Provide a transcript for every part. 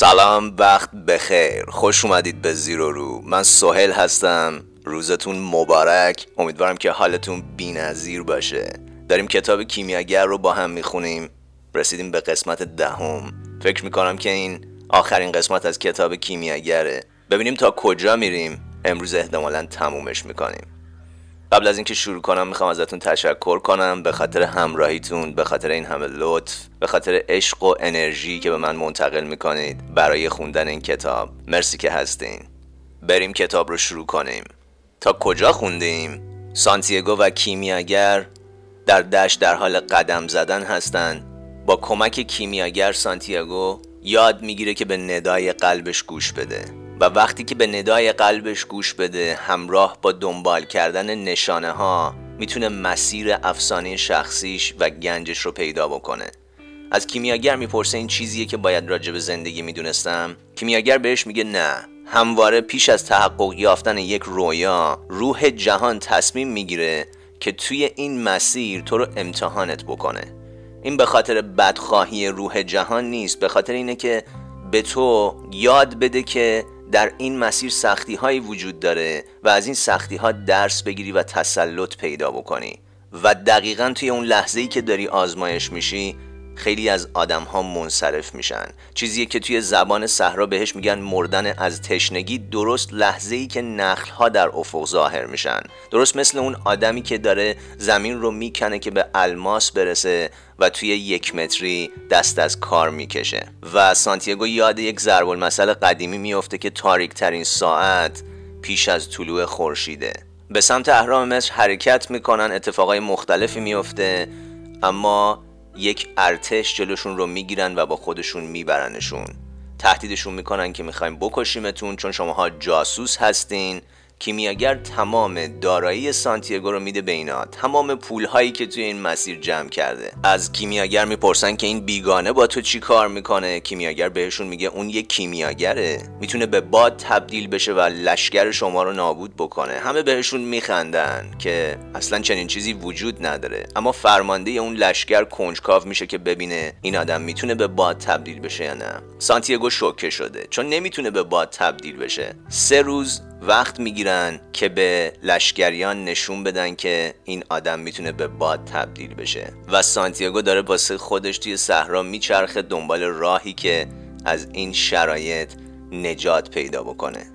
سلام وقت بخیر. خوش اومدید به زیرو رو. من سهل هستم. روزتون مبارک. امیدوارم که حالتون بینظیر باشه. داریم کتاب کیمیاگر رو با هم می‌خونیم. رسیدیم به قسمت دهم. فکر می‌کنم که این آخرین قسمت از کتاب کیمیاگره. ببینیم تا کجا میریم. امروز احتمالا تمومش می‌کنیم. قبل از اینکه شروع کنم می‌خوام ازتون تشکر کنم. به خاطر همراهیتون به خاطر این همه لطف به خاطر عشق و انرژی که به من منتقل می‌کنید برای خوندن این کتاب. مرسی که هستین. بریم کتاب رو شروع کنیم. تا کجا خوندیم؟ سانتیاگو و کیمیاگر در دشت در حال قدم زدن هستند با کمک کیمیاگر سانتیاگو یاد می‌گیره که به ندای قلبش گوش بده. و وقتی که به ندای قلبش گوش بده همراه با دنبال کردن نشانه ها می‌تونه مسیر افسانه شخصیش و گنجش رو پیدا بکنه. از کیمیاگر می‌پرسه این چیزیه که باید راجع به زندگی می‌دونستم؟ کیمیاگر بهش میگه نه. همواره پیش از تحقق یافتن یک رویا روح جهان تصمیم می‌گیره که توی این مسیر تو رو امتحانت بکنه. این به خاطر بدخواهی روح جهان نیست به خاطر اینه که به تو یاد بده که در این مسیر سختی هایی وجود داره و از این سختی ها درس بگیری و تسلط پیدا بکنی. و دقیقا توی اون لحظه ای که داری آزمایش میشی خیلی از آدم ها منصرف میشن. چیزیه که توی زبان صحرا بهش میگن مردن از تشنگی درست لحظه ای که نخل ها در افق ظاهر میشن. درست مثل اون آدمی که داره زمین رو می‌کنه که به الماس برسه و توی یک متری دست از کار می‌کشه. و سانتیاگو یاد یک ضرب المثل قدیمی میفته که تاریک ترین ساعت پیش از طلوع خورشیده. به سمت اهرام مصر حرکت می‌کنن اتفاقای مختلفی میفته اما یک ارتش جلوشون رو می‌گیرن و با خودشون میبرنشون. تهدیدشون می‌کنن که می‌خوایم بکشیمتون چون شماها جاسوس هستین. کیمیاگر تمام دارایی سانتیاگو رو میده به اینا تمام پول هایی که توی این مسیر جمع کرده. از کیمیاگر می‌پرسن که این بیگانه با تو چی کار می‌کنه کیمیاگر بهشون میگه اون یه کیمیاگره می‌تونه به باد تبدیل بشه و لشکر شما رو نابود بکنه. همه بهشون میخندن که اصلا چنین چیزی وجود نداره. اما فرمانده اون لشکر کنجکاو میشه که ببینه این آدم می‌تونه به باد تبدیل بشه یا نه. سانتیاگو شوکه شده. چون نمی‌تونه به باد تبدیل بشه. سه روز وقت می‌گیرن که به لشکریان نشون بدن که این آدم می‌تونه به باد تبدیل بشه. و سانتیاگو داره واسه خودش توی صحرا میچرخه دنبال راهی که از این شرایط نجات پیدا بکنه.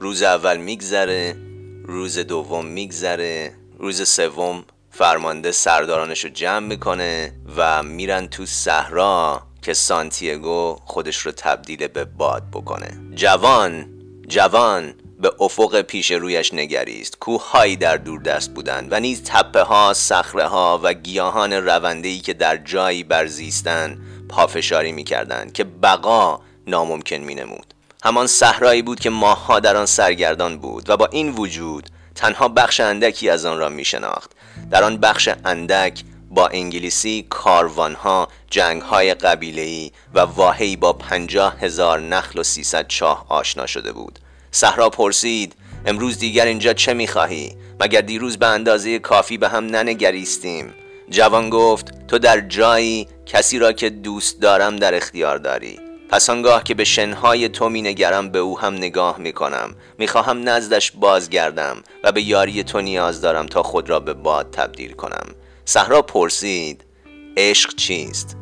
روز اول میگذره روز دوم میگذره روز سوم فرمانده سردارانش رو جمع می‌کنه و میرن تو صحرا که سانتیاگو خودش رو تبدیل به باد بکنه. جوان جوان به افق پیش رویش نگریست. کوههایی در دوردست بودند و نیز تپه ها صخره ها و گیاهان رونده ای که در جایی برزیستن پافشاری می‌کردند که بقا ناممکن مینمود. همان صحرایی بود که ماهها در آن سرگردان بود و با این وجود تنها بخش اندکی از آن را می شناخت در آن بخش اندک با انگلیسی کاروانها جنگهای قبیله‌ای و واهی با پنجاه هزار نخل و سیصد چاه آشنا شده بود. صحرا پرسید امروز دیگر اینجا چه می‌خواهی؟ مگر دیروز به اندازه کافی به هم ننگریستیم؟ جوان گفت تو در جایی کسی را که دوست دارم در اختیار داری. پس آنگاه که به شنهای تو می نگرم به او هم نگاه می کنم می خواهم نزدش بازگردم و به یاری تو نیاز دارم تا خود را به باد تبدیل کنم. صحرا پرسید عشق چیست؟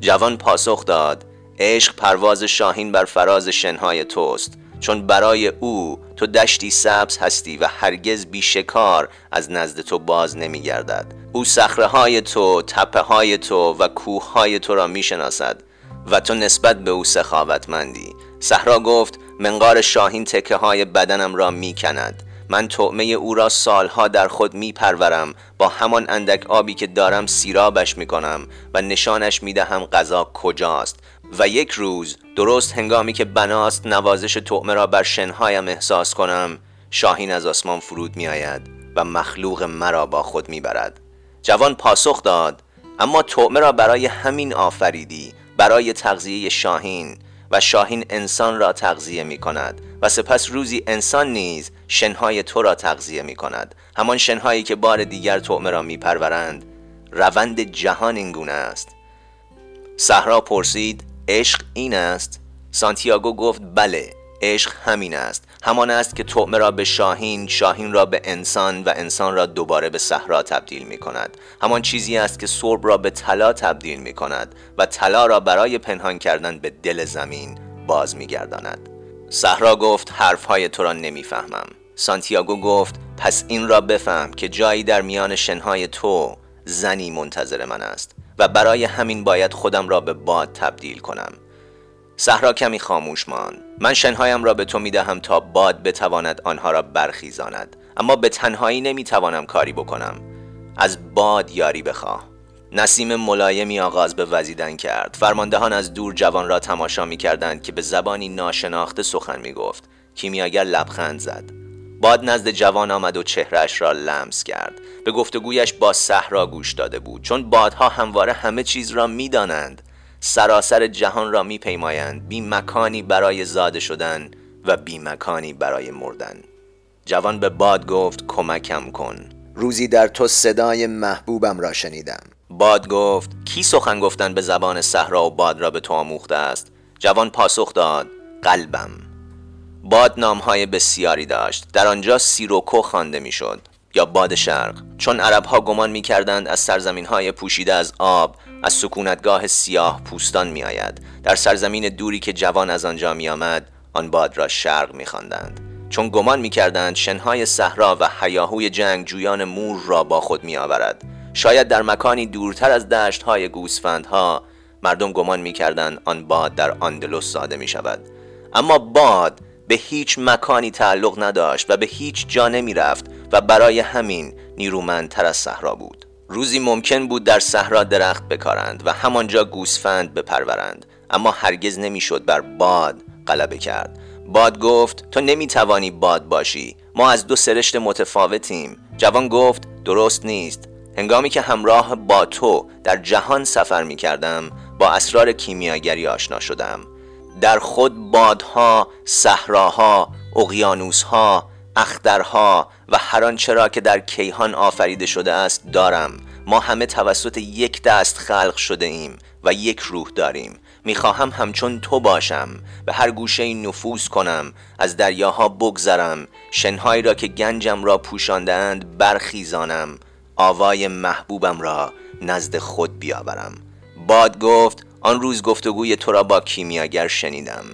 جوان پاسخ داد عشق پرواز شاهین بر فراز شنهای توست. چون برای او تو دشتی سبز هستی و هرگز بیشکار از نزد تو باز نمی گردد او سخره های تو، تپه های تو و کوه های تو را می شناسد و تو نسبت به او سخاوتمندی. صحرا گفت منقار شاهین تکه های بدنم را می کند من طعمه او را سالها در خود می پرورم با همان اندک آبی که دارم سیرابش می کنم و نشانش می دهم غذا کجاست. و یک روز درست هنگامی که بناست نوازش طعمه را بر شنهایم احساس کنم شاهین از آسمان فرود می آید و مخلوق مرا با خود می برد. جوان پاسخ داد اما طعمه را برای همین آفریدی برای تغذیه شاهین و شاهین انسان را تغذیه می کند و سپس روزی انسان نیز شنهای تو را تغذیه می کند همان شنهایی که بار دیگر طعمه را می پرورند روند جهان این گونه است صحرا پرسید عشق این است. سانتیاگو گفت بله عشق همین است. همان است که طعمه را به شاهین شاهین را به انسان و انسان را دوباره به صحرا تبدیل می کند. همان چیزی است که سرب را به طلا تبدیل می کند و طلا را برای پنهان کردن به دل زمین باز می گرداند. صحرا گفت حرفهای تو را نمی‌فهمم. سانتیاگو گفت پس این را بفهم که جایی در میان شنهای تو زنی منتظر من است. و برای همین باید خودم را به باد تبدیل کنم. صحرا کمی خاموش مان من شنهایم را به تو می‌دهم تا باد بتواند آنها را برخیزاند. اما به تنهایی نمی‌توانم کاری بکنم. از باد یاری بخواه. نسیم ملایمی آغاز به وزیدن کرد. فرماندهان از دور جوان را تماشا می کردند که به زبانی ناشناخته سخن می گفت کیمیاگر لبخند زد. باد نزد جوان آمد و چهرش را لمس کرد. به گفتگویش با صحرا گوش داده بود چون بادها همواره همه چیز را می‌دانند. سراسر جهان را میپیمایند بی مکانی برای زاده شدن و بی مکانی برای مردن. جوان به باد گفت کمکم کن. روزی در تو صدای محبوبم را شنیدم. باد گفت کی سخن گفتن به زبان صحرا و باد را به تو آموخته است؟ جوان پاسخ داد قلبم. باد نامهای بسیاری داشت. در آنجا سیروکو خوانده می‌شد یا باد شرق. چون عرب ها گمان می کردند از سرزمین های پوشیده از آب از سکونتگاه سیاه پوستان می آید در سرزمین دوری که جوان از آنجا می آمد آن باد را شرق می خواندند چون گمان می کردند شنهای صحرا و حیاهوی جنگ جویان مور را با خود می آورد شاید در مکانی دورتر از دشت های گوسفندها مردم گمان می کردند آن باد در آندلوس ساده می شود اما باد به هیچ مکانی تعلق نداشت و به هیچ جا نمی رفت و برای همین نیرومندتر از صحرا بود. روزی ممکن بود در صحرا درخت بکارند و همانجا گوسفند بپرورند اما هرگز نمی‌شد بر باد غلبه کرد. باد گفت تو نمی‌توانی باد باشی ما از دو سرشت متفاوتیم. جوان گفت درست نیست. هنگامی که همراه با تو در جهان سفر می کردم با اسرار کیمیاگری آشنا شدم. در خود بادها، صحراها، اقیانوسها، اخترها و هر آنچه را که در کیهان آفریده شده است دارم. ما همه توسط یک دست خلق شده ایم و یک روح داریم. می‌خواهم همچون تو باشم به هر گوشه نفوذ کنم از دریاها بگذرم. شنهایی را که گنجم را پوشاندهاند برخیزانم. آوای محبوبم را نزد خود بیاورم. باد گفت آن روز گفتگوی تو را با کیمیاگر شنیدم.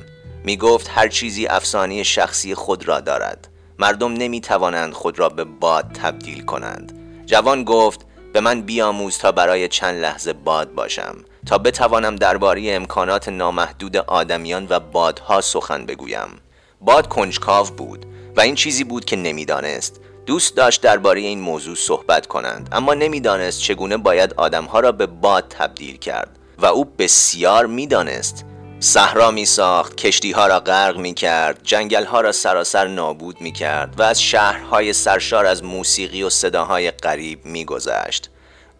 می گفت هر چیزی افسانه شخصی خود را دارد. مردم نمی توانند خود را به باد تبدیل کنند. جوان گفت به من بیاموز تا برای چند لحظه باد باشم تا بتوانم درباره امکانات نامحدود آدمیان و بادها سخن بگویم. باد کنجکاو بود و این چیزی بود که نمی‌دانست. دوست داشت درباره این موضوع صحبت کنند اما نمی‌دانست چگونه باید آدمها را به باد تبدیل کرد. و او بسیار می‌دانست. صحرا می ساخت کشتی ها را غرق می کرد جنگل ها را سراسر نابود می کرد و از شهرهای سرشار از موسیقی و صداهای غریب می گذشت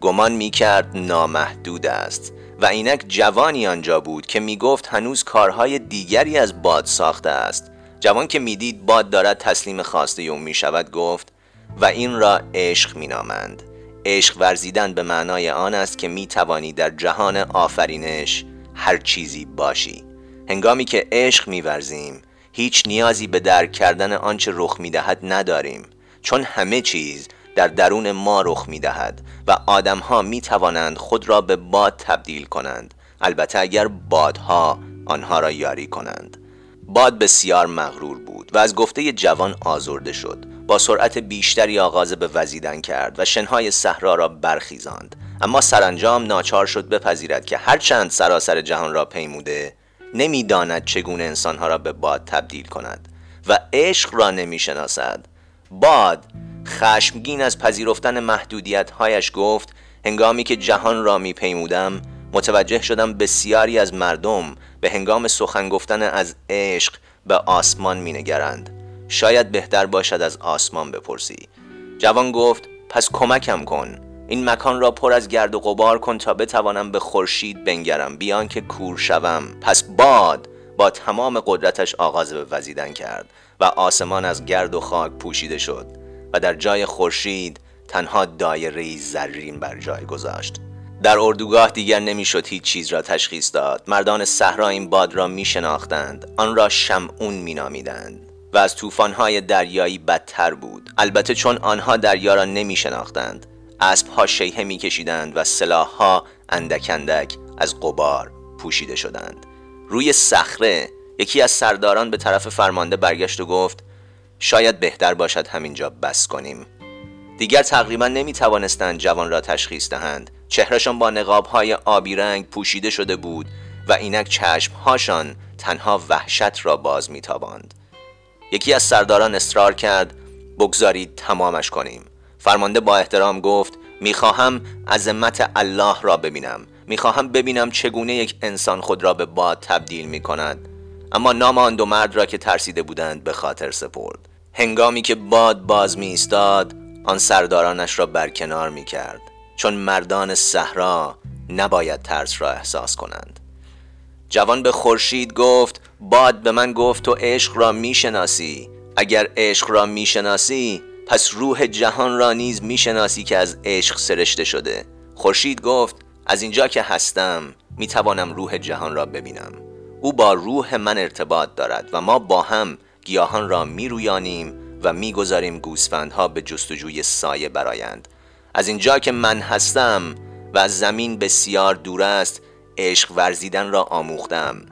گمان می کرد نامحدود است و اینک جوانی آنجا بود که می گفت هنوز کارهای دیگری از باد ساخته است. جوان که می‌دید باد دارد تسلیم خواسته اون می شود گفت و این را عشق می نامند عشق ورزیدن به معنای آن است که می توانی در جهان آفرینش هر چیزی باشی. هنگامی که عشق میورزیم هیچ نیازی به درک کردن آنچه رخ می‌دهد نداریم چون همه چیز در درون ما رخ می‌دهد و آدمها می توانند خود را به باد تبدیل کنند. البته اگر بادها آنها را یاری کنند. باد بسیار مغرور بود و از گفته جوان آزرده شد. با سرعت بیشتری آغاز به وزیدن کرد و شنهای صحرا را برخیزاند. اما سرانجام ناچار شد بپذیرد که هرچند سراسر جهان را پیموده نمی‌داند چگونه انسانها را به باد تبدیل کند و عشق را نمی‌شناسد. باد خشمگین از پذیرفتن محدودیت هایش گفت هنگامی که جهان را میپیمودم متوجه شدم بسیاری از مردم به هنگام سخن گفتن از عشق به آسمان مینگرند. شاید بهتر باشد از آسمان بپرسی. جوان گفت پس کمکم کن. این مکان را پر از گرد و غبار کن تا بتوانم به خورشید بنگرم. بیان که کور شوم. پس باد با تمام قدرتش آغاز به وزیدن کرد و آسمان از گرد و خاک پوشیده شد و در جای خورشید تنها دایره زرین بر جای گذاشت. در اردوگاه دیگر نمی‌شد هیچ چیز را تشخیص داد. مردان صحرا این باد را می شناختند آن را شمعون می نامیدند و از طوفان‌های دریایی بدتر بود. البته چون آنها دریا را نمی شناختند اسبها شیهه می کشیدند و سلاحها اندک اندک از قبار پوشیده شدند. روی صخره یکی از سرداران به طرف فرمانده برگشت و گفت شاید بهتر باشد همینجا بس کنیم. دیگر تقریبا نمی توانستند جوان را تشخیص دهند. چهرهشان با نقابهای آبی رنگ پوشیده شده بود و اینک چشمهاشان تنها وحشت را باز می تاباند. یکی از سرداران اصرار کرد بگذارید تمامش کنیم. فرمانده با احترام گفت می‌خواهم عظمت الله را ببینم. می‌خواهم ببینم چگونه یک انسان خود را به باد تبدیل می کند اما نام آن دو مرد را که ترسیده بودند به خاطر سپرد. هنگامی که باد باز می ایستاد آن سردارانش را برکنار می کرد چون مردان صحرا نباید ترس را احساس کنند. جوان به خورشید گفت باد به من گفت تو عشق را می‌شناسی. اگر عشق را می‌شناسی پس روح جهان را نیز می‌شناسی که از عشق سرشته شده. خورشید گفت از اینجا که هستم می‌توانم روح جهان را ببینم. او با روح من ارتباط دارد و ما با هم گیاهان را میرویانیم و می‌گذاریم گوسفندها به جستجوی سایه برایند از اینجا که من هستم و از زمین بسیار دور است عشق ورزیدن را آموختم.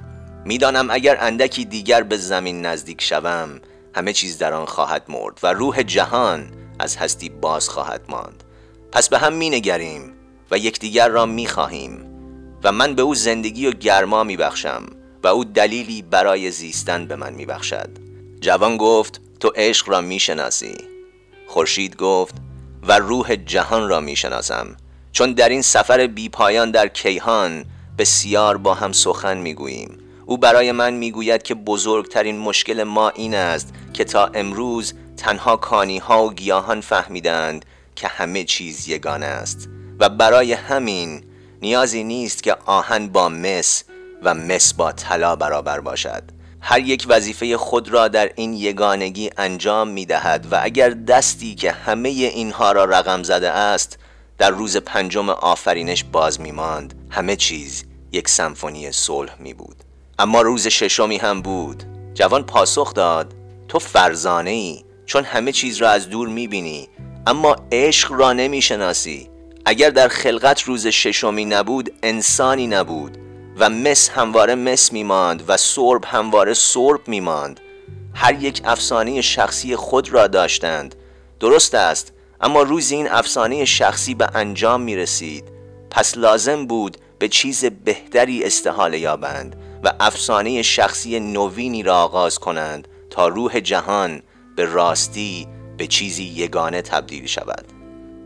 می‌دانم اگر اندکی دیگر به زمین نزدیک شوم همه چیز در آن خواهد مرد و روح جهان از هستی باز خواهد ماند. پس به هم می نگریم و یکدیگر را می خواهیم و من به او زندگی و گرما می بخشم و او دلیلی برای زیستن به من می بخشد جوان گفت تو عشق را می شناسی خورشید گفت و روح جهان را می شناسم چون در این سفر بی پایان در کیهان بسیار با هم سخن می گوییم او برای من می‌گوید که بزرگترین مشکل ما این است که تا امروز تنها کانی ها و گیاهان فهمیدند که همه چیز یگانه است. و برای همین نیازی نیست که آهن با مس و مس با طلا برابر باشد. هر یک وظیفه خود را در این یگانگی انجام می دهد و اگر دستی که همه اینها را رقم زده است در روز پنجم آفرینش باز می ماند همه چیز یک سمفونی صلح می بود. اما روز ششمی هم بود. جوان پاسخ داد تو فرزانه ای چون همه چیز را از دور می بینی. اما عشق را نمی شناسی. اگر در خلقت روز ششمی نبود انسانی نبود. و مس همواره مس میماند و سرب همواره سرب میماند هر یک افسانه شخصی خود را داشتند. درست است اما روز این افسانه شخصی به انجام می رسید. پس لازم بود به چیز بهتری استحاله یابند و افسانه شخصی نوینی را آغاز کنند تا روح جهان به راستی به چیزی یگانه تبدیل شود.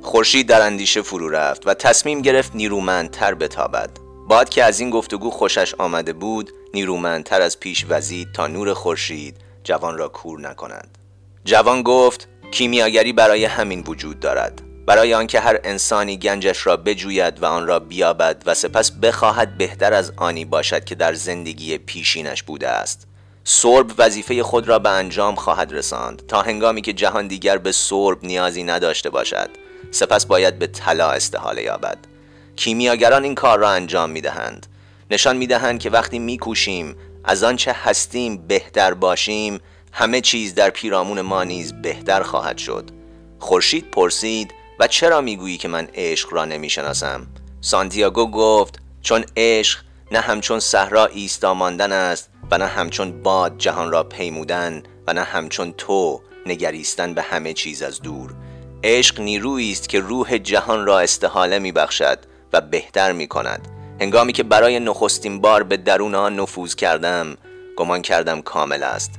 خورشید در اندیشه فرو رفت و تصمیم گرفت نیرومندتر بتابد. باد که از این گفتگو خوشش آمده بود نیرومندتر از پیش وزید تا نور خورشید جوان را کور نکند. جوان گفت کیمیاگری برای همین وجود دارد. برای آنکه هر انسانی گنجش را بجوید و آن را بیابد و سپس بخواهد بهتر از آنی باشد که در زندگی پیشینش بوده است. سرب وظیفه خود را به انجام خواهد رساند تا هنگامی که جهان دیگر به سرب نیازی نداشته باشد سپس باید به طلا استحاله یابد. کیمیاگران این کار را انجام می دهند نشان می دهند که وقتی می کوشیم از آنچه هستیم بهتر باشیم همه چیز در پیرامون ما نیز بهتر خواهد شد. خورشید پرسید و چرا می‌گویی که من عشق را نمی‌شناسم؟ سانتیاگو گفت چون عشق نه همچون صحرا ایستا ماندن است و نه همچون باد جهان را پیمودن و نه همچون تو نگریستن به همه چیز از دور. عشق نیرویی است که روح جهان را استحاله می بخشد و بهتر می کند هنگامی که برای نخستین بار به درون آن نفوذ کردم گمان کردم کامل است.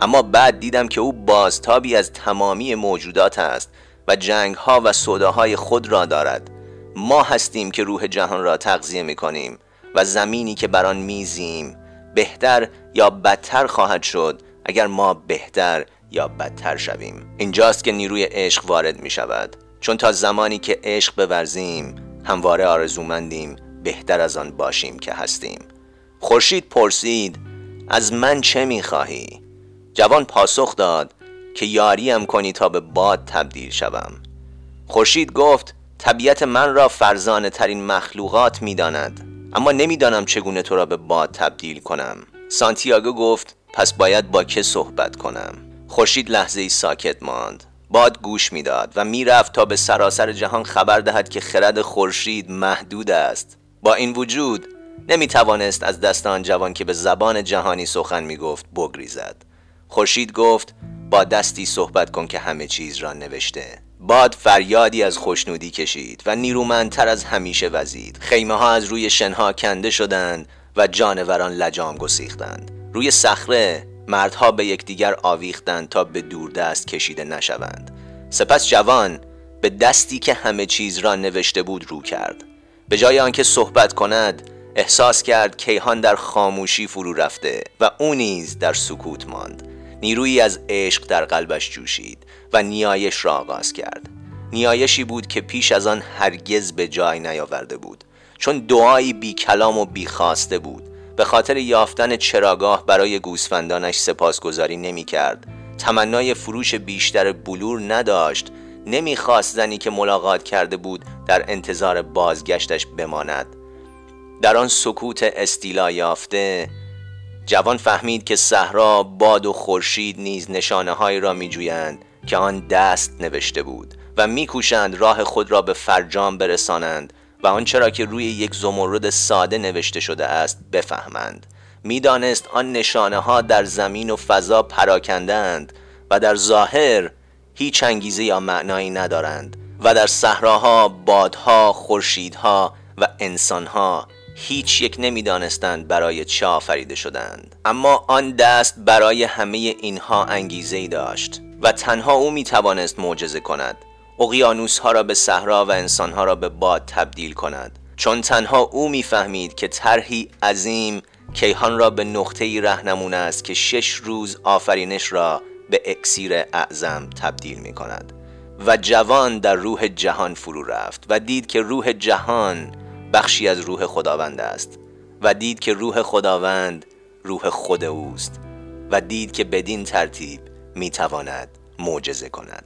اما بعد دیدم که او بازتابی از تمامی موجودات است و جنگ ها و صداهای خود را دارد. ما هستیم که روح جهان را تغذیه می کنیم و زمینی که بر آن میزیم بهتر یا بدتر خواهد شد اگر ما بهتر یا بدتر شویم. اینجاست که نیروی عشق وارد می شود چون تا زمانی که عشق بورزیم همواره آرزومندیم بهتر از آن باشیم که هستیم. خورشید پرسید از من چه می خواهی؟ جوان پاسخ داد که یاریم کنی تا به باد تبدیل شوم. خورشید گفت طبیعت من را فرزانه ترین مخلوقات می‌داند اما نمی‌دانم چگونه تو را به باد تبدیل کنم. سانتیاگو گفت پس باید با که صحبت کنم. خورشید لحظه ای ساکت ماند. باد گوش می‌داد و می‌رفت تا به سراسر جهان خبر دهد که خرد خورشید محدود است. با این وجود نمی توانست از دست آن جوان که به زبان جهانی سخن می گفت بگریزد. خورشید گفت با دستی صحبت کن که همه چیز را نوشته. باد فریادی از خوشنودی کشید و نیرومندتر از همیشه وزید. خیمه ها از روی شنها کنده شدند و جانوران لجام گسیختند. روی صخره مردها به یکدیگر آویختند تا به دست کشیده نشوند. سپس جوان به دستی که همه چیز را نوشته بود رو کرد. به جای آنکه صحبت کند احساس کرد کیهان در خاموشی فرو رفته و او نیز در سکوت ماند. نیرویی از عشق در قلبش جوشید و نیایش را آغاز کرد. نیایشی بود که پیش از آن هرگز به جای نیاورده بود چون دعایی بی کلام و بی خواسته بود. به خاطر یافتن چراگاه برای گوسفندانش سپاسگزاری نمی کرد. تمنای فروش بیشتر بلور نداشت. نمی‌خواست زنی که ملاقات کرده بود در انتظار بازگشتش بماند. در آن سکوت استیلا یافته جوان فهمید که صحرا باد و خورشید نیز نشانه هایی را میجویند که آن دست نوشته بود و میکوشند راه خود را به فرجام برسانند و آنچه را که روی یک زمرد ساده نوشته شده است بفهمند. می‌دانست آن نشانه ها در زمین و فضا پراکندند و در ظاهر هیچ انگیزه یا معنایی ندارند و در صحراها بادها خورشیدها و انسانها هیچ یک نمی‌دانستند برای چه آفریده شدند. اما آن دست برای همه اینها انگیزه ای داشت و تنها او می توانست معجزه کند. اقیانوس ها را به صحرا و انسان ها را به باد تبدیل کند. چون تنها او می‌فهمید که طرحی عظیم کیهان را به نقطه ای رهنمون است که شش روز آفرینش را به اکسیر اعظم تبدیل می کند و جوان در روح جهان فرو رفت و دید که روح جهان بخشی از روح خداوند است و دید که روح خداوند روح خود اوست و دید که بدین ترتیب می تواند معجزه کند.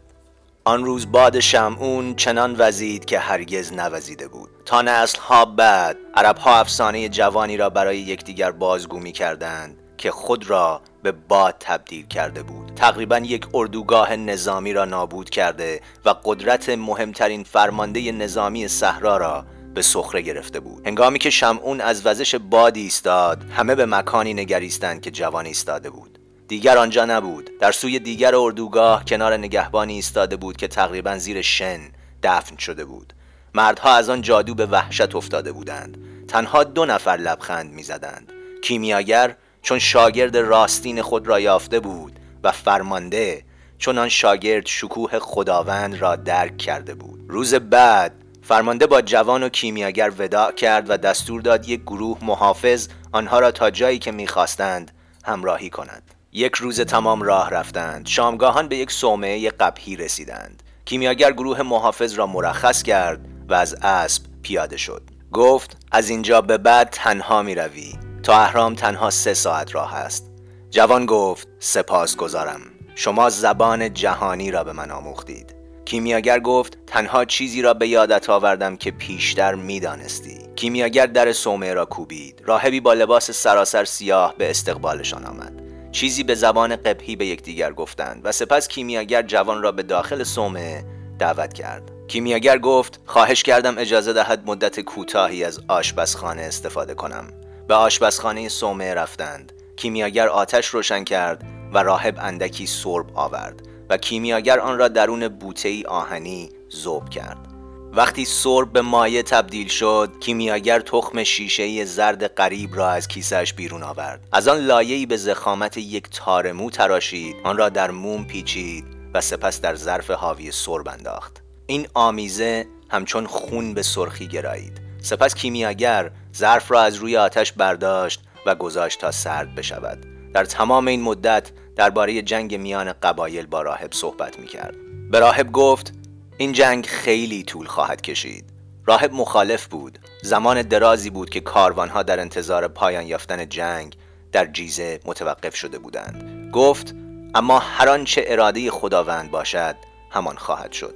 آن روز باد شمعون چنان وزید که هرگز نوزیده بود. تا نسل ها بعد عرب ها افسانه جوانی را برای یکدیگر بازگو می کردند که خود را به باد تبدیل کرده بود. تقریبا یک اردوگاه نظامی را نابود کرده و قدرت مهمترین فرمانده نظامی صحرا را به سخره گرفته بود. هنگامی که شمعون از وزش باد ایستاد همه به مکانی نگریستند که جوان ایستاده بود. دیگر آنجا نبود. در سوی دیگر اردوگاه کنار نگهبانی ایستاده بود که تقریبا زیر شن دفن شده بود. مردها از آن جادو به وحشت افتاده بودند. تنها دو نفر لبخند می‌زدند. کیمیاگر چون شاگرد راستین خود را یافته بود و فرمانده چون آن شاگرد شکوه خداوند را درک کرده بود. روز بعد فرمانده با جوان و کیمیاگر وداع کرد و دستور داد یک گروه محافظ آنها را تا جایی که می‌خواستند همراهی کنند. یک روز تمام راه رفتند. شامگاهان به یک صومعه قبهی رسیدند. کیمیاگر گروه محافظ را مرخص کرد و از اسب پیاده شد. گفت از اینجا به بعد تنها می روی تا اهرام تنها سه ساعت راه است. جوان گفت سپاس گذارم شما زبان جهانی را به من آموختید. کیمیاگر گفت تنها چیزی را به یادت آوردم که پیشتر می‌دانستی. کیمیاگر در صومعه را کوبید. راهبی با لباس سراسر سیاه به استقبالشان آمد. چیزی به زبان قبهی به یکدیگر گفتند و سپس کیمیاگر جوان را به داخل صومعه دعوت کرد. کیمیاگر گفت خواهش کردم اجازه دهد مدت کوتاهی از آشپزخانه استفاده کنم. به آشپزخانه صومعه رفتند. کیمیاگر آتش روشن کرد و راهب اندکی سرب آورد. و کیمیاگر آن را درون بوته آهنی ذوب کرد. وقتی سرب به مایع تبدیل شد کیمیاگر تخم شیشه زرد قریب را از کیسش بیرون آورد. از آن لایه‌ای به زخامت یک تارمو تراشید آن را در موم پیچید و سپس در ظرف حاوی سرب انداخت. این آمیزه همچون خون به سرخی گرایید. سپس کیمیاگر ظرف را از روی آتش برداشت و گذاشت تا سرد بشود. در تمام این مدت درباره جنگ میان قبایل با راهب صحبت می کرد. به راهب گفت این جنگ خیلی طول خواهد کشید. راهب مخالف بود. زمان درازی بود که کاروانها در انتظار پایان یافتن جنگ در جیزه متوقف شده بودند. گفت اما هر آنچه اراده خداوند باشد همان خواهد شد.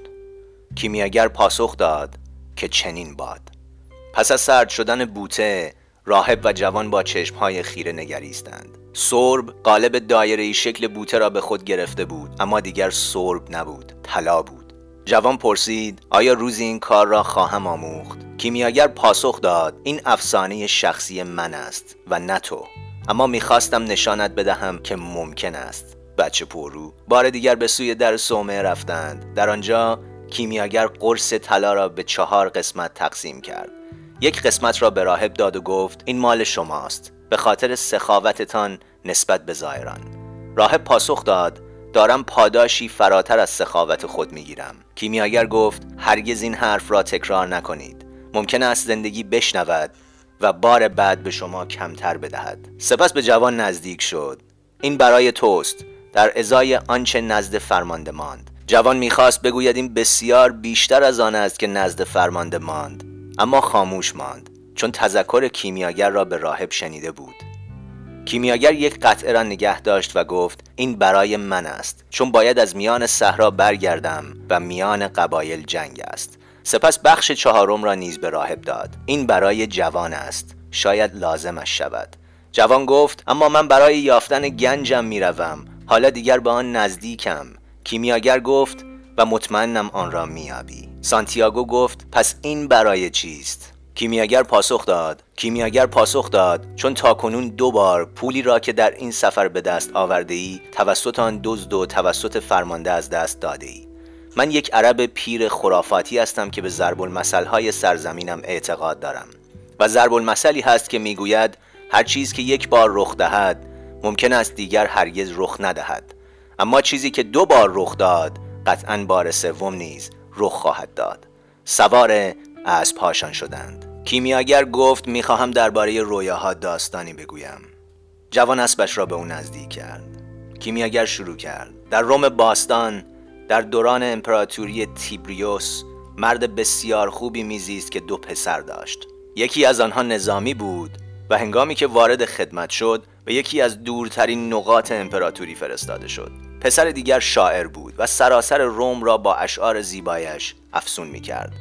کیمیاگر پاسخ داد که چنین باد پس از سرد شدن بوته راهب و جوان با چشمهای خیره نگریستند. سرب قالب دایره شکل بوته را به خود گرفته بود اما دیگر سرب نبود طلا بود. جوان پرسید آیا روزی این کار را خواهم آموخت؟ کیمیاگر پاسخ داد این افسانه شخصی من است و نه تو. اما می‌خواستم نشانت بدهم که ممکن است. بچه پرو بار دیگر به سوی در سومه رفتند. در آنجا کیمیاگر قرص طلا را به چهار قسمت تقسیم کرد. یک قسمت را به راهب داد و گفت این مال شماست. به خاطر سخاوتتان نسبت به زائران. راهب پاسخ داد دارم پاداشی فراتر از سخاوت خود می‌گیرم. کیمیاگر گفت هرگز این حرف را تکرار نکنید. ممکن است زندگی بشنود و بار بعد به شما کمتر بدهد. سپس به جوان نزدیک شد. این برای توست. در ازای آنچه نزد فرمانده ماند جوان می‌خواست بگوید این بسیار بیشتر از آن است که نزد فرمانده ماند اما خاموش ماند چون تذکر کیمیاگر را به راهب شنیده بود. کیمیاگر یک قطعه را نگه داشت و گفت این برای من است چون باید از میان صحرا برگردم و میان قبایل جنگ است. سپس بخش چهارم را نیز به راهب داد. این برای جوان است شاید لازمش شود. جوان گفت اما من برای یافتن گنجم می‌روم حالا دیگر به آن نزدیکم. کیمیاگر گفت و مطمئنم آن را میابی سانتیاگو گفت پس این برای چیست؟ کیمیاگر پاسخ داد کیمیاگر پاسخ داد چون تاکنون دو بار پولی را که در این سفر به دست آورده ای توسط آن دزد و توسط فرمانده از دست داده ای من یک عرب پیر خرافاتی هستم که به ضرب های سرزمینم اعتقاد دارم. و ضرب المثلی هست که می‌گوید هر چیز که یک بار رخ دهد ممکن است دیگر هرگز رخ ندهد. اما چیزی که دو بار رخ داد قطعا بار سوم نیز رخ خواهد داد. سوار پاشان شدند. کیمیاگر گفت می‌خواهم درباره رویاها داستانی بگویم. جوان اسبش را به او نزدیک کرد. کیمیاگر شروع کرد. در روم باستان در دوران امپراتوری تیبریوس مرد بسیار خوبی میزیست که دو پسر داشت. یکی از آنها نظامی بود و هنگامی که وارد خدمت شد به یکی از دورترین نقاط امپراتوری فرستاده شد. پسر دیگر شاعر بود و سراسر روم را با اشعار زیبایش افسون می کرد.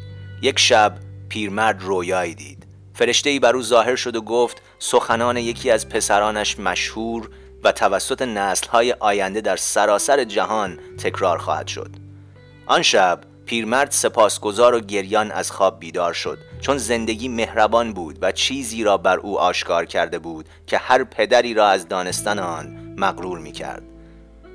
یک شب پیرمرد رویایی دید فرشته ای بر او ظاهر شد و گفت سخنان یکی از پسرانش مشهور و توسط نسلهای آینده در سراسر جهان تکرار خواهد شد آن شب پیرمرد سپاسگزار و گریان از خواب بیدار شد چون زندگی مهربان بود و چیزی را بر او آشکار کرده بود که هر پدری را از دانستن آن مغرور می کرد.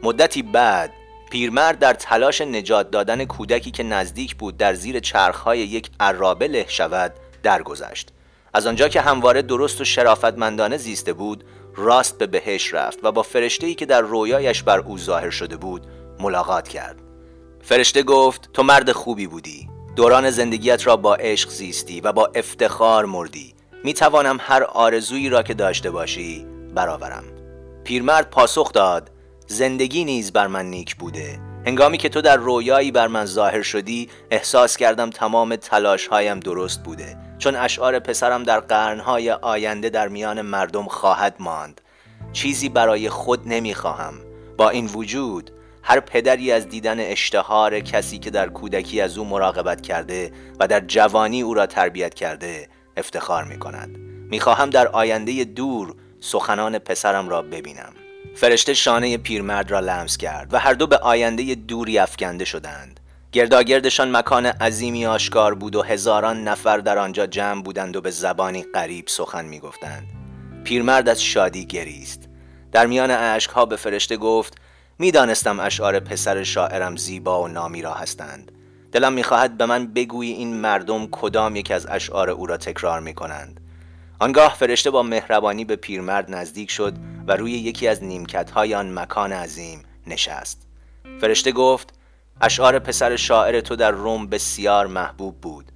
مدتی بعد پیرمرد در تلاش نجات دادن کودکی که نزدیک بود در زیر چرخهای یک عرابه له شود درگذشت. از آنجا که همواره درست و شرافتمندانه زیسته بود راست به بهش رفت و با فرشته ای که در رویایش بر او ظاهر شده بود ملاقات کرد. فرشته گفت تو مرد خوبی بودی. دوران زندگیت را با عشق زیستی و با افتخار مردی. می توانم هر آرزویی را که داشته باشی برآورم. پیرمرد پاسخ داد زندگی نیز بر من نیک بوده. هنگامی که تو در رویایی بر من ظاهر شدی احساس کردم تمام تلاش هایم درست بوده. چون اشعار پسرم در قرنهای آینده در میان مردم خواهد ماند. چیزی برای خود نمی‌خواهم. با این وجود هر پدری از دیدن اشتهار کسی که در کودکی از او مراقبت کرده و در جوانی او را تربیت کرده افتخار می کند می خواهم در آینده دور سخنان پسرم را ببینم. فرشته شانه پیرمرد را لمس کرد و هر دو به آینده دوری افکنده شدند. گرداگردشان مکان عظیمی آشکار بود و هزاران نفر در آنجا جمع بودند و به زبانی غریب سخن می گفتند. پیرمرد از شادی گریست. در میان اشکها به فرشته گفت می‌دانستم اشعار پسر شاعرم زیبا و نامی را هستند. دلم می‌خواهد به من بگویی این مردم کدام یک از اشعار او را تکرار می کنند آنگاه فرشته با مهربانی به پیرمرد نزدیک شد و روی یکی از نیمکتهای آن مکان عظیم نشست. فرشته گفت اشعار پسر شاعر تو در روم بسیار محبوب بود.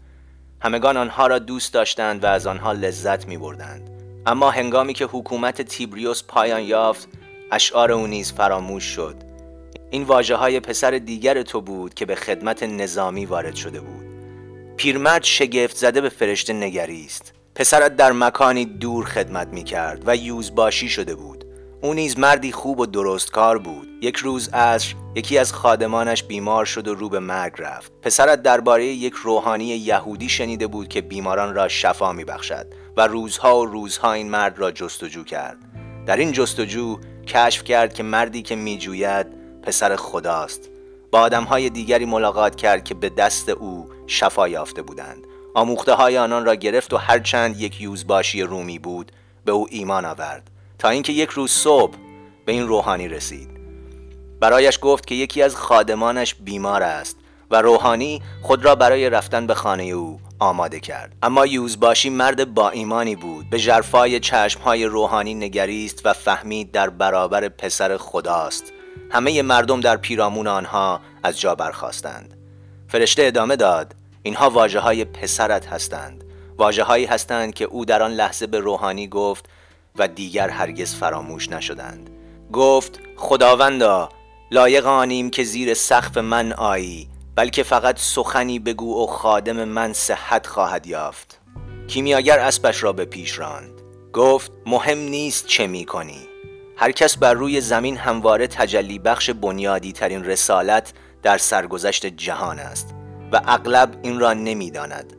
همگان آنها را دوست داشتند و از آنها لذت می بردند اما هنگامی که حکومت تیبریوس پایان یافت اشعار او نیز فراموش شد. این واجه های پسر دیگر تو بود که به خدمت نظامی وارد شده بود. پیرمرد شگفت زده به فرشته نگریست. پسرت در مکانی دور خدمت می کرد و یوزباشی شده بود. او نیز مردی خوب و درستکار بود. یک روز عصر یکی از خادمانش بیمار شد و رو به مرگ رفت. پسرت درباره یک روحانی یهودی شنیده بود که بیماران را شفا میبخشد و روزها و روزها این مرد را جستجو کرد. در این جستجو کشف کرد که مردی که میجوید پسر خداست. با آدمهای دیگری ملاقات کرد که به دست او شفا یافته بودند. آموخته های آنان را گرفت و هرچند یک یوزباشی رومی بود به او ایمان آورد. تا اینکه یک روز صبح به این روحانی رسید. برایش گفت که یکی از خادمانش بیمار است و روحانی خود را برای رفتن به خانه او آماده کرد. اما یوزباشی مرد با ایمانی بود. به جرفای چشمهای روحانی نگریست و فهمید در برابر پسر خداست. همه مردم در پیرامون آنها از جا برخواستند فرشته ادامه داد اینها واجه های پسرت هستند. واجه هایی هستند که او در آن لحظه به روحانی گفت و دیگر هرگز فراموش نشدند. گفت خداوندا لایق آنیم که زیر سقف من آیی بلکه فقط سخنی بگو و خادم من صحت خواهد یافت. کیمیاگر اسبش را به پیش راند. گفت مهم نیست چه می کنی. هر کس بر روی زمین همواره تجلی بخش بنیادی ترین رسالت در سرگذشت جهان است. و اغلب این را نمی‌داند.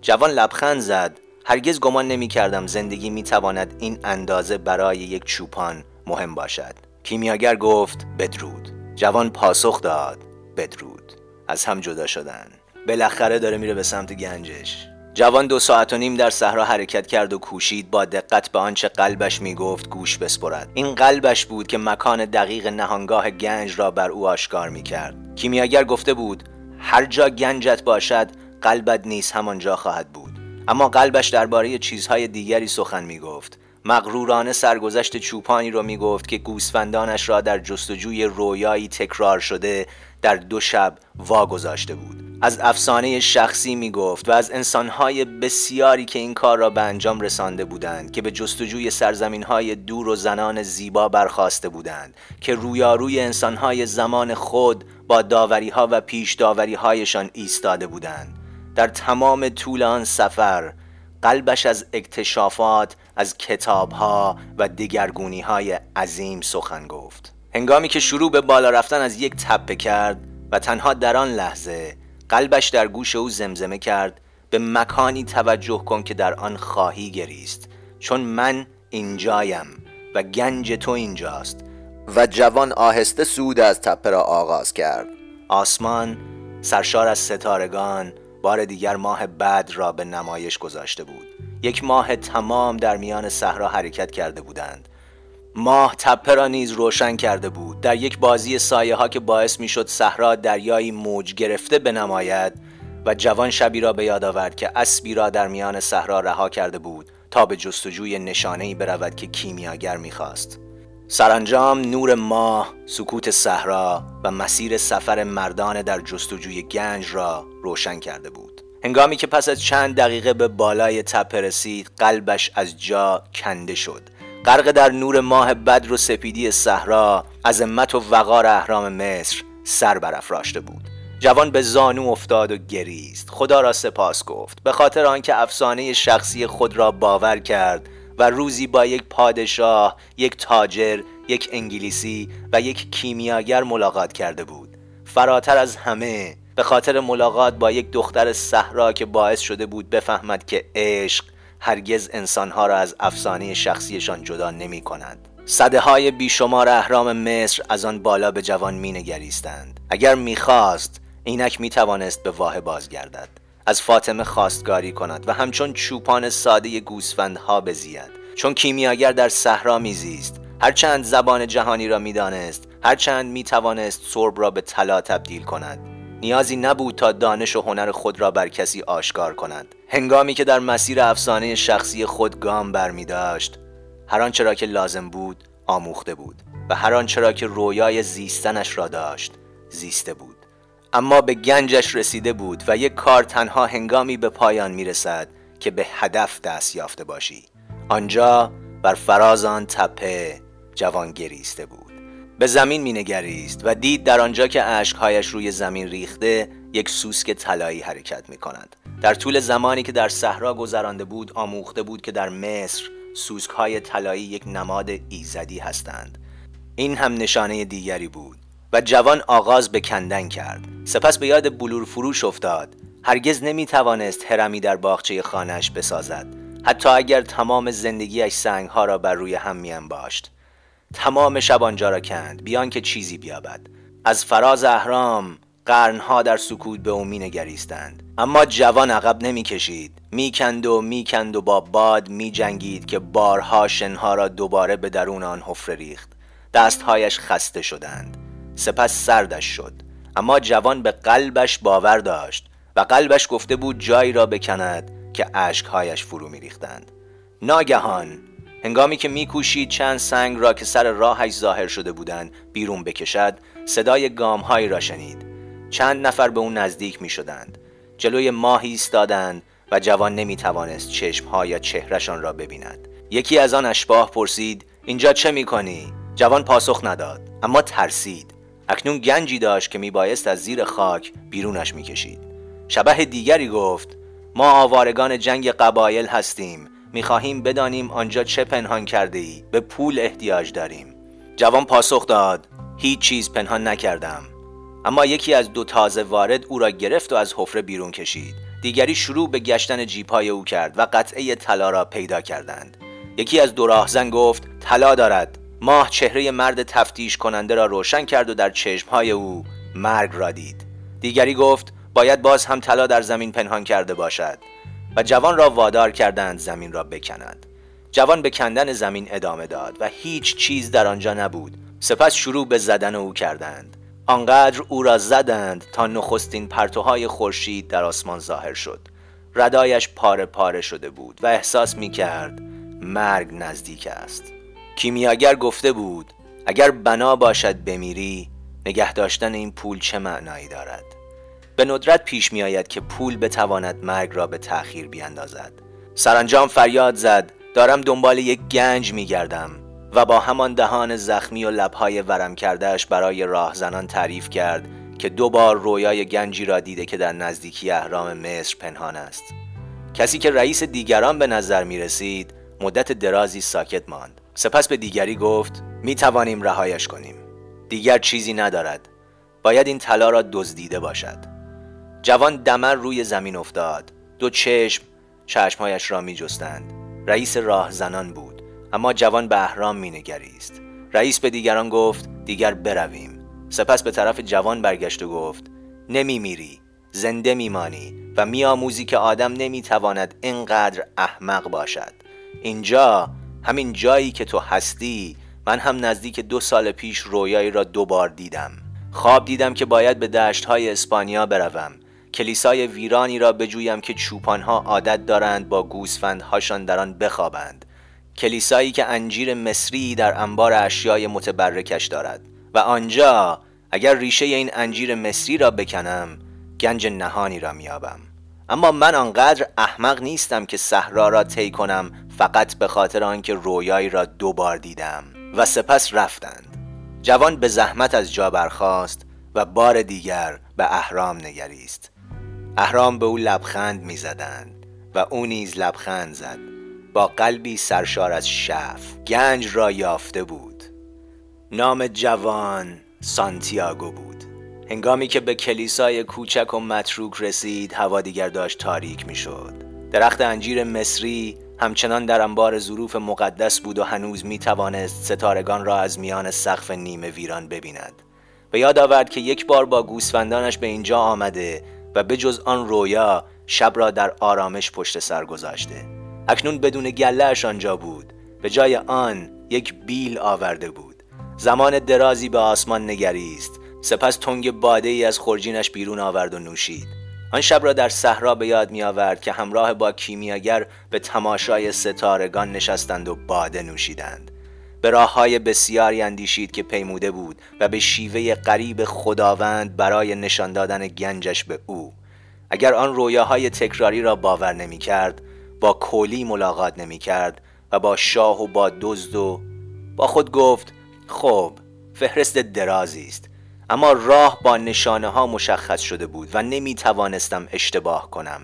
جوان لبخند زد. هرگز گمان نمی کردم زندگی می تواند این اندازه برای یک چوپان مهم باشد. کیمیاگر گفت بدرود. جوان پاسخ داد بدرود. از هم جدا شدن. بالاخره داره میره به سمت گنجش. جوان دو ساعت و نیم در صحرا حرکت کرد و کوشید با دقت به آنچه قلبش می‌گفت گوش بسپرد. این قلبش بود که مکان دقیق نهانگاه گنج را بر او آشکار می‌کرد. کیمیاگر گفته بود هر جا گنجت باشد قلبت نیز همانجا خواهد بود. اما قلبش درباره چیزهای دیگری سخن می‌گفت. مغرورانه سرگذشت چوپانی را می‌گفت که گوسفندانش را در جستجوی رویایی تکرار شده در دو شب واگذاشته بود. از افسانه شخصی می گفت و از انسانهای بسیاری که این کار را به انجام رسانده بودند که به جستجوی سرزمین های دور و زنان زیبا برخواسته بودند که رویاروی انسانهای زمان خود با داوری ها و پیش داوری هایشان ایستاده بودند. در تمام طول آن سفر قلبش از اکتشافات از کتاب ها و دیگرگونی های عظیم سخن گفت. هنگامی که شروع به بالا رفتن از یک تپه کرد و تنها در آن لحظه قلبش در گوش او زمزمه کرد به مکانی توجه کن که در آن خواهی گریست. چون من اینجایم و گنج تو اینجاست. و جوان آهسته سود از تپه را آغاز کرد. آسمان سرشار از ستارگان بار دیگر ماه بعد را به نمایش گذاشته بود. یک ماه تمام در میان صحرا حرکت کرده بودند. ماه تپه را نیز روشن کرده بود. در یک بازی سایه ها که باعث می شد صحرا دریایی موج گرفته بنماید و جوان شبی را به یاد آورد که اسبی را در میان صحرا رها کرده بود تا به جستجوی نشانه برود که کیمیاگر می‌خواست. سرانجام نور ماه، سکوت صحرا و مسیر سفر مردان در جستجوی گنج را روشن کرده بود. هنگامی که پس از چند دقیقه به بالای تپه رسید قلبش از جا کنده شد. غرق در نور ماه بدر و سپیدی صحرا عظمت و وقار اهرام مصر سر برافراشته بود. جوان به زانو افتاد و گریست. خدا را سپاس گفت. به خاطر آنکه افسانه شخصی خود را باور کرد و روزی با یک پادشاه، یک تاجر، یک انگلیسی و یک کیمیاگر ملاقات کرده بود فراتر از همه به خاطر ملاقات با یک دختر صحرا که باعث شده بود بفهمد که عشق هرگز انسانها را از افسانه شخصیشان جدا نمی کند. صده های بیشمار اهرام مصر از آن بالا به جوان می نگریستند. اگر می‌خواست اینک می توانست به واه بازگردد. از فاطمه خواستگاری کند و همچون چوپان ساده گوسفندها بزید. چون کیمیاگر در صحرا میزیست هرچند زبان جهانی را می‌دانست هرچند می‌توانست سرب را به طلا تبدیل کند. نیازی نبود تا دانش و هنر خود را بر کسی آشکار کند. هنگامی که در مسیر افسانه شخصی خود گام برمی داشت هر آنچه را که لازم بود آموخته بود و هر آنچه را که رویای زیستنش را داشت زیسته بود. اما به گنجش رسیده بود و یک کار تنها هنگامی به پایان می رسد که به هدف دست یافته باشی. آنجا بر فراز آن تپه جوان گریسته بود. به زمین مینگریست و دید در آنجا که اشکهایش روی زمین ریخته یک سوسک طلایی حرکت می کند. در طول زمانی که در صحرا گذرانده بود آموخته بود که در مصر سوسکهای طلایی یک نماد ایزدی هستند. این هم نشانه دیگری بود. و جوان آغاز به کندن کرد. سپس به یاد بلور فروش افتاد. هرگز نمی توانست هرمی در باغچه خانهش بسازد. حتی اگر تمام زندگیش سنگ ها را بر روی هم می انباشت. تمام شب آنجا را کند بیان که چیزی بیابد. از فراز اهرام قرنها در سکوت به او نگریستند. اما جوان عقب نمی‌کشید. می‌کند و می‌کند و با باد میجنگید که بارها شنها را دوباره به درون آن حفره ریخت. دستهایش خسته شدند. سپس سردش شد. اما جوان به قلبش باور داشت و قلبش گفته بود جایی را بکند که اشکهایش فرو میریختند. ناگهان هنگامی که میکوشید چند سنگ را که سر راهش ظاهر شده بودند بیرون بکشد صدای گامهایی را شنید. چند نفر به اون نزدیک می شدند جلوی ماهی ایستادند و جوان نمی توانست چشمها یا چهرشان را ببیند. یکی از آن اشباه پرسید اینجا چه می کنی؟ جوان پاسخ نداد اما ترسید. اکنون گنجی داشت که می بایست از زیر خاک بیرونش می کشید شبه دیگری گفت ما آوارگان جنگ قبایل هستیم. می‌خواهیم بدانیم آنجا چه پنهان کرده ای به پول احتیاج داریم. جوان پاسخ داد هیچ چیز پنهان نکردم. اما یکی از دو تازه وارد او را گرفت و از حفره بیرون کشید. دیگری شروع به گشتن جیپای او کرد و قطعه طلا را پیدا کردند. یکی از دو راهزن گفت طلا دارد. ماه چهره مرد تفتیش کننده را روشن کرد و در چشمهای او مرگ را دید. دیگری گفت باید باز هم طلا در زمین پنهان کرده باشد. و جوان را وادار کردند زمین را بکنند جوان به کندن زمین ادامه داد و هیچ چیز در آنجا نبود. سپس شروع به زدن او کردند. آنقدر او را زدند تا نخستین پرتوهای خورشید در آسمان ظاهر شد. ردایش پاره پاره شده بود و احساس می کرد مرگ نزدیک است. کیمیاگر گفته بود اگر بنا باشد بمیری نگه داشتن این پول چه معنایی دارد؟ به ندرت پیش می آید که پول بتواند مرگ را به تأخیر بیاندازد. سرانجام فریاد زد دارم دنبال یک گنج می گردم و با همان دهان زخمی و لبهای ورم کردهش برای راهزنان تعریف کرد که دو بار رویای گنجی را دیده که در نزدیکی اهرام مصر پنهان است. کسی که رئیس دیگران به نظر می رسید مدت درازی ساکت ماند. سپس به دیگری گفت می توانیم رهایش کنیم. دیگر چیزی ندارد. باید این طلا را دزدیده باشد. جوان دمر روی زمین افتاد. دو چشم چشمهایش را می جستند رئیس راهزنان بود. اما جوان به اهرام مینگریست. رئیس به دیگران گفت دیگر برویم. سپس به طرف جوان برگشت و گفت نمی میری زنده میمانی و میآموزی که آدم نمی‌تواند اینقدر احمق باشد. اینجا همین جایی که تو هستی من هم نزدیک دو سال پیش رویایی را دوبار دیدم. خواب دیدم که باید به دشت های اسپانیا بروم. کلیسای ویرانی را بجویم که چوپانها عادت دارند با گوسفندهاشان در آن بخوابند. کلیسایی که انجیر مصری در انبار اشیای متبرکش دارد. و آنجا اگر ریشه این انجیر مصری را بکنم گنج نهانی را میابم اما من آنقدر احمق نیستم که صحرا را طی کنم فقط به خاطر آنکه رویایی را دو بار دیدم و سپس رفتند. جوان به زحمت از جا برخاست و بار دیگر به اهرام نگریست. اهرام به او لبخند می‌زدند و او نیز لبخند زد. با قلبی سرشار از شف گنج را یافته بود. نام جوان سانتیاگو بود. هنگامی که به کلیسای کوچک و متروک رسید هوا دیگر داشت تاریک می شد درخت انجیر مصری همچنان در انبار ظروف مقدس بود و هنوز می توانست ستارگان را از میان سقف نیمه ویران ببیند. به یاد آورد که یک بار با گوسفندانش به اینجا آمده و به جز آن رویا شب را در آرامش پشت سر گذاشته. اکنون بدون گلهش آنجا بود. به جای آن یک بیل آورده بود. زمان درازی به آسمان نگریست. سپس تنگ باده ای از خورجینش بیرون آورد و نوشید. آن شب را در صحرا به یاد می آورد که همراه با کیمیاگر به تماشای ستارگان نشستند و باده نوشیدند. به راه های بسیاری اندیشید که پیموده بود و به شیوه قریب خداوند برای نشان دادن گنجش به او. اگر آن رویاهای تکراری را باور نمی کرد با کولی ملاقات نمی کرد و با شاه و با دزد و با خود گفت خب فهرست درازی است. اما راه با نشانه ها مشخص شده بود و نمی توانستم اشتباه کنم.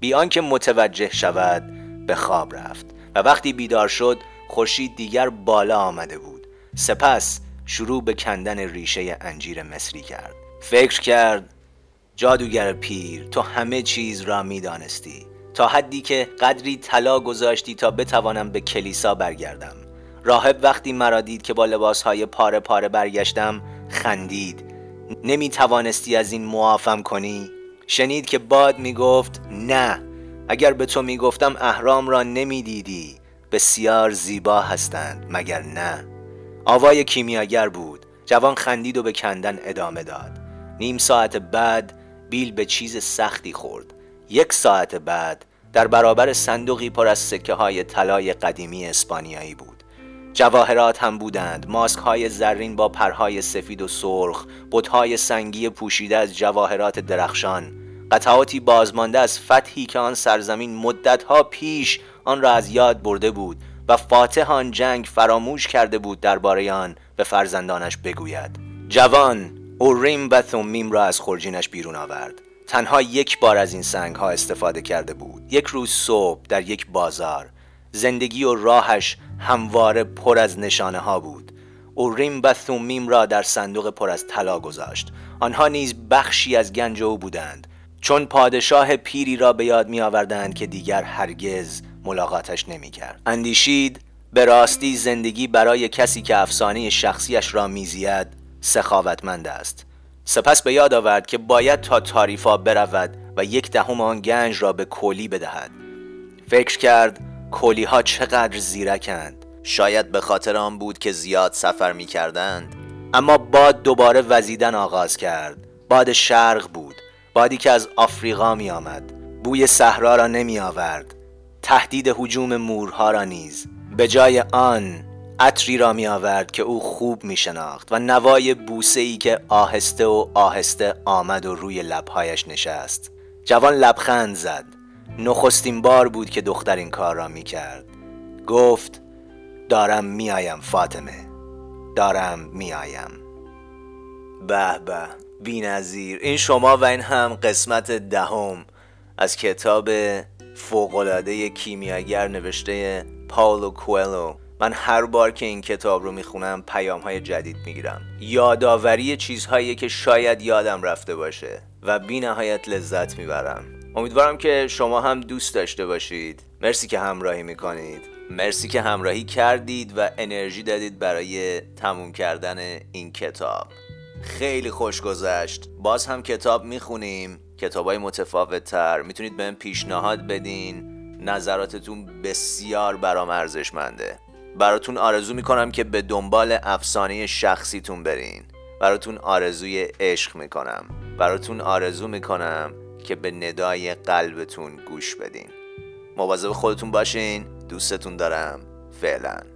بیان که متوجه شود به خواب رفت و وقتی بیدار شد خورشید دیگر بالا آمده بود. سپس شروع به کندن ریشه انجیر مصری کرد. فکر کرد جادوگر پیر تو همه چیز را می‌دانستی. تا حدی که قدری طلا گذاشتی تا بتوانم به کلیسا برگردم. راهب وقتی مرا دید که با لباسهای پاره پاره برگشتم خندید. نمی توانستی از این معافم کنی؟ شنید که باد می گفت نه. اگر به تو می گفتم اهرام را نمی دیدی بسیار زیبا هستند مگر نه؟ آوای کیمیاگر بود. جوان خندید و به کندن ادامه داد. نیم ساعت بعد بیل به چیز سختی خورد. یک ساعت بعد در برابر صندوقی پر از سکه های طلای قدیمی اسپانیایی بود. جواهرات هم بودند. ماسک های زرین با پرهای سفید و سرخ بتهای سنگی پوشیده از جواهرات درخشان. قطعاتی بازمانده از فتحی که آن سرزمین مدتها پیش آن را از یاد برده بود و فاتح آن جنگ فراموش کرده بود درباره آن به فرزندانش بگوید. جوان اوریم و ثمیم را از خورجینش بیرون آورد. تنها یک بار از این سنگ ها استفاده کرده بود. یک روز صبح در یک بازار. زندگی و راهش همواره پر از نشانه ها بود. اوریم و ثومیم را در صندوق پر از طلا گذاشت. آنها نیز بخشی از گنج او بودند. چون پادشاه پیری را به یاد می آوردند که دیگر هرگز ملاقاتش نمی کرد اندیشید به راستی زندگی برای کسی که افسانه شخصیش را میزید سخاوتمند است. سپس به یاد آورد که باید تا تاریفا برود و یک دهم آن گنج را به کولی بدهد. فکر کرد کولی ها چقدر زیرکند؟ شاید به خاطر آن بود که زیاد سفر می کردند اما باد دوباره وزیدن آغاز کرد. باد شرق بود. بادی که از آفریقا می آمد بوی صحرا را نمی آورد تهدید حجوم مورها را نیز. به جای آن عطری را می آورد که او خوب می شناخت و نوای بوسه ای که آهسته و آهسته آمد و روی لبهایش نشست. جوان لبخند زد. نخستین بار بود که دختر این کار را می کرد گفت دارم میایم فاطمه. دارم میایم به به بی نظیر. این شما و این هم قسمت دهم از کتاب فوقلاده کیمیاگر نوشته پاولو کوئلو. من هر بار که این کتاب رو می‌خونم پیام های جدید می‌گیرم. یادآوری چیزهایی که شاید یادم رفته باشه و بی نهایت لذت می‌برم. امیدوارم که شما هم دوست داشته باشید. مرسی که همراهی می‌کنید. مرسی که همراهی کردید و انرژی دادید برای تموم کردن این کتاب. خیلی خوش گذشت. باز هم کتاب می‌خونیم. کتاب های متفاوت تر می‌تونید بهم پیشنهاد بدین. نظراتتون بسیار برام ارزشمنده. براتون آرزو می‌کنم که به دنبال افسانه شخصیتون برین. براتون آرزوی عشق می‌کنم. براتون آرزو می‌کنم که به ندای قلبتون گوش بدین. مواظب خودتون باشین. دوستتون دارم. فعلا.